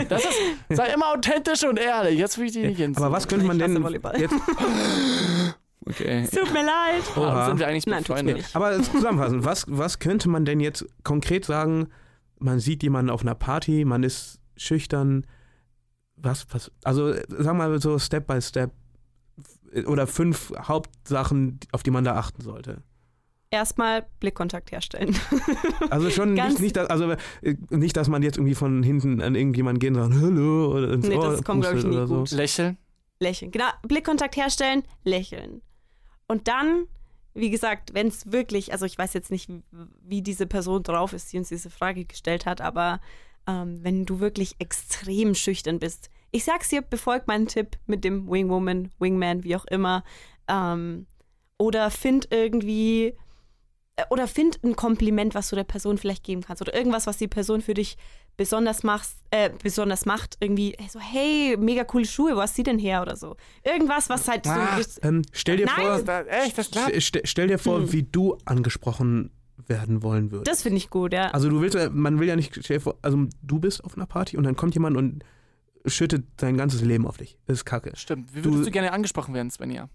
sei immer authentisch und ehrlich. Jetzt füge ich dich nicht hinzu. Aber was könnte man denn jetzt. <laughs> Okay. Es tut mir leid. Warum Oha. sind wir eigentlich Nein, befreundet? nicht. Aber zusammenfassend, was, was könnte man denn jetzt konkret sagen? Man sieht jemanden auf einer Party, man ist schüchtern. Was, was also sagen wir mal so Step by Step oder fünf Hauptsachen, auf die man da achten sollte. Erstmal Blickkontakt herstellen. <laughs> Also schon nicht, nicht, dass, also äh, nicht, dass man jetzt irgendwie von hinten an irgendjemanden geht und sagt, hallo oder ins Nee, Ohr das kommt, glaub ich, nie so. gut. Lächeln. lächeln. Genau, Blickkontakt herstellen, lächeln. Und dann, wie gesagt, wenn es wirklich, also ich weiß jetzt nicht, wie diese Person drauf ist, die uns diese Frage gestellt hat, aber ähm, wenn du wirklich extrem schüchtern bist, ich sag's dir, befolg meinen Tipp mit dem Wingwoman, Wingman, wie auch immer, ähm, oder find irgendwie oder find ein Kompliment, was du der Person vielleicht geben kannst oder irgendwas, was die Person für dich besonders machst, äh, besonders macht, irgendwie so hey, mega coole Schuhe, wo hast du die denn her oder so. Irgendwas, was halt so Ah. Ähm, stell dir Nein, vor, Da, echt, das klappt. st st stell dir vor, Hm. wie du angesprochen werden wollen würdest. das finde ich gut, ja. Also du willst, ja- man will ja nicht, stell dir vor, also du bist auf einer Party und dann kommt jemand und schüttet sein ganzes Leben auf dich. Das ist kacke. Stimmt. Wie Du- würdest du gerne angesprochen werden, Svenja?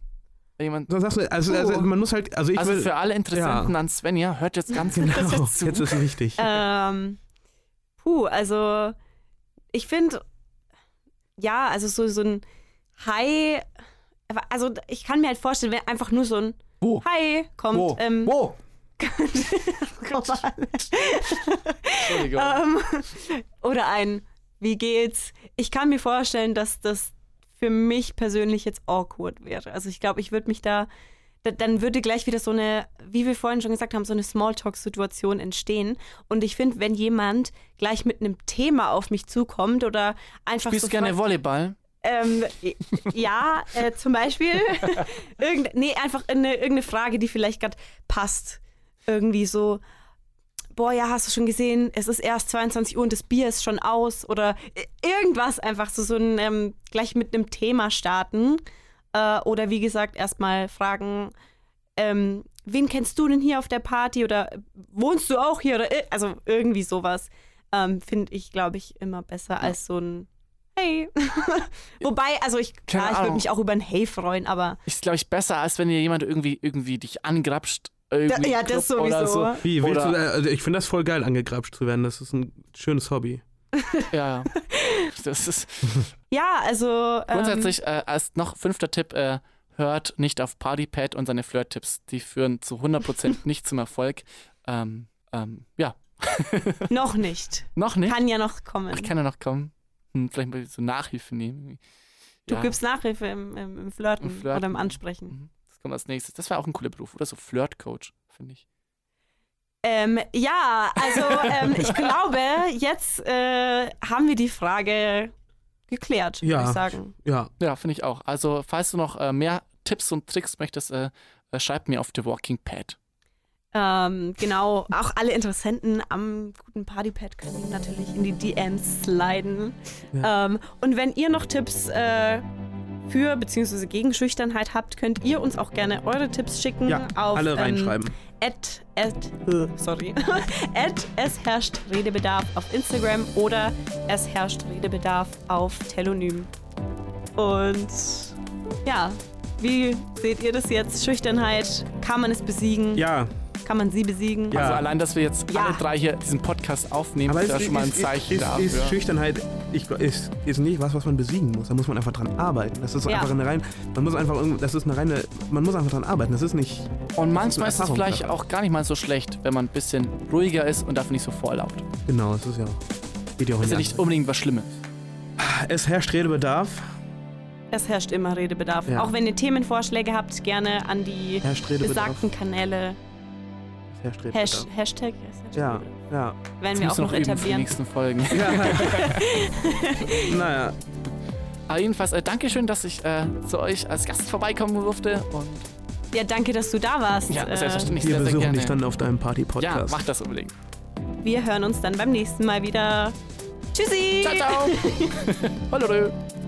Jemand, So sagst du, also, also man muss halt, also ich also will, für alle Interessenten an Svenja, hört jetzt ganz genau, <laughs> zu. jetzt ist es wichtig. Ähm, puh, also ich finde, ja, also so, so ein Hi, also ich kann mir halt vorstellen, wenn einfach nur so ein Wo? Hi kommt. Wo? Ähm, Wo? <laughs> Entschuldigung. ähm, oder ein Wie geht's? Ich kann mir vorstellen, dass das für mich persönlich jetzt awkward wäre. Also ich glaube, ich würde mich da, da, dann würde gleich wieder so eine, wie wir vorhin schon gesagt haben, so eine Smalltalk-Situation entstehen. Und ich finde, wenn jemand gleich mit einem Thema auf mich zukommt oder einfach Spielst so du gerne Volleyball? ähm, ja, äh, zum Beispiel. <laughs> Irgend, nee, einfach eine, irgendeine Frage, die vielleicht gerade passt. Irgendwie so, boah, ja, hast du schon gesehen, es ist erst 22 Uhr und das Bier ist schon aus. Oder i- irgendwas einfach so, so ein, ähm, gleich mit einem Thema starten. Äh, oder wie gesagt, erstmal fragen, ähm, wen kennst du denn hier auf der Party? Oder äh, wohnst du auch hier? Oder ir- also irgendwie sowas. Ähm, Finde ich, glaube ich, immer besser als so ein Hey. <laughs> Wobei, also ich, klar, ich würde mich auch über ein Hey freuen, aber Ist, glaube ich, besser, als wenn dir jemand irgendwie, irgendwie dich angrapscht. Irgendwie ja, das Club Oder sowieso. so. Wie, willst du, also ich finde das voll geil, angegrapscht zu werden. Das ist ein schönes Hobby. <laughs> Ja, ja. Das ist <laughs> ja, also ähm, grundsätzlich äh, als noch fünfter Tipp, äh, hört nicht auf Partypad und seine Flirt-Tipps. Die führen zu 100% <laughs> nicht zum Erfolg. Ähm, ähm, ja, noch nicht. noch nicht. Kann ja noch kommen. Ach, kann er noch kommen? Hm, vielleicht mal so Nachhilfe nehmen. du Ja, gibst Nachhilfe im, im, im, Flirten Im Flirten. oder im Ansprechen. mhm. Das kommt als nächstes. Das wäre auch ein cooler Beruf. Oder so Flirt-Coach, finde ich. Ähm, ja, also ähm, ich <laughs> glaube, jetzt äh, haben wir die Frage geklärt, würde Ja. ich sagen. Ja, Ja, finde ich auch. Also, falls du noch äh, mehr Tipps und Tricks möchtest, äh, äh, schreib mir auf The Walking Pad. Ähm, genau, auch alle Interessenten am guten Partypad können natürlich in die DMs sliden. Ähm, und wenn ihr noch Tipps äh, für bzw. gegen Schüchternheit habt, könnt ihr uns auch gerne eure Tipps schicken ja auf alle ähm, reinschreiben. at, at, äh, sorry, <laughs> at es herrscht Redebedarf auf Instagram oder es herrscht Redebedarf auf Telonym. Und ja, wie seht ihr das jetzt? Schüchternheit, kann man es besiegen? ja, Kann man sie besiegen? Ja. Also, allein, dass wir jetzt Ja. alle drei hier diesen Podcast aufnehmen, aber ist es ja schon mal ein Zeichen ist, dafür. ist, Schüchternheit ich, ist, ist nicht was, was man besiegen muss. Da muss man einfach dran arbeiten. Das ist Ja. einfach eine rein, man muss einfach, irgend- das ist eine reine, man muss einfach dran arbeiten. Das ist nicht, und manchmal ist es vielleicht ja. auch gar nicht mal so schlecht, wenn man ein bisschen ruhiger ist und dafür nicht so vorlaut. genau, das ist ja, geht ja auch Ist ja nicht unbedingt was Schlimmes. Es herrscht Redebedarf. Es herrscht immer Redebedarf. Ja. Auch wenn ihr Themenvorschläge habt, gerne an die besagten Kanäle. Herrscht Hash. Hashtag. Ja, ja. Werden wir auch noch noch üben für die etablieren. nächsten Folgen. <laughs> ja. <laughs> naja, Aber jedenfalls, äh, Dankeschön, dass ich äh, zu euch als Gast vorbeikommen durfte. Und Ja, danke, dass du da warst. ja, Äh, selbstverständlich wir sehr, sehr besuchen gerne. dich dann auf deinem ja, Party-Podcast. mach das unbedingt. wir hören uns dann beim nächsten Mal wieder. Tschüssi! Ciao, ciao. Hallo. <laughs>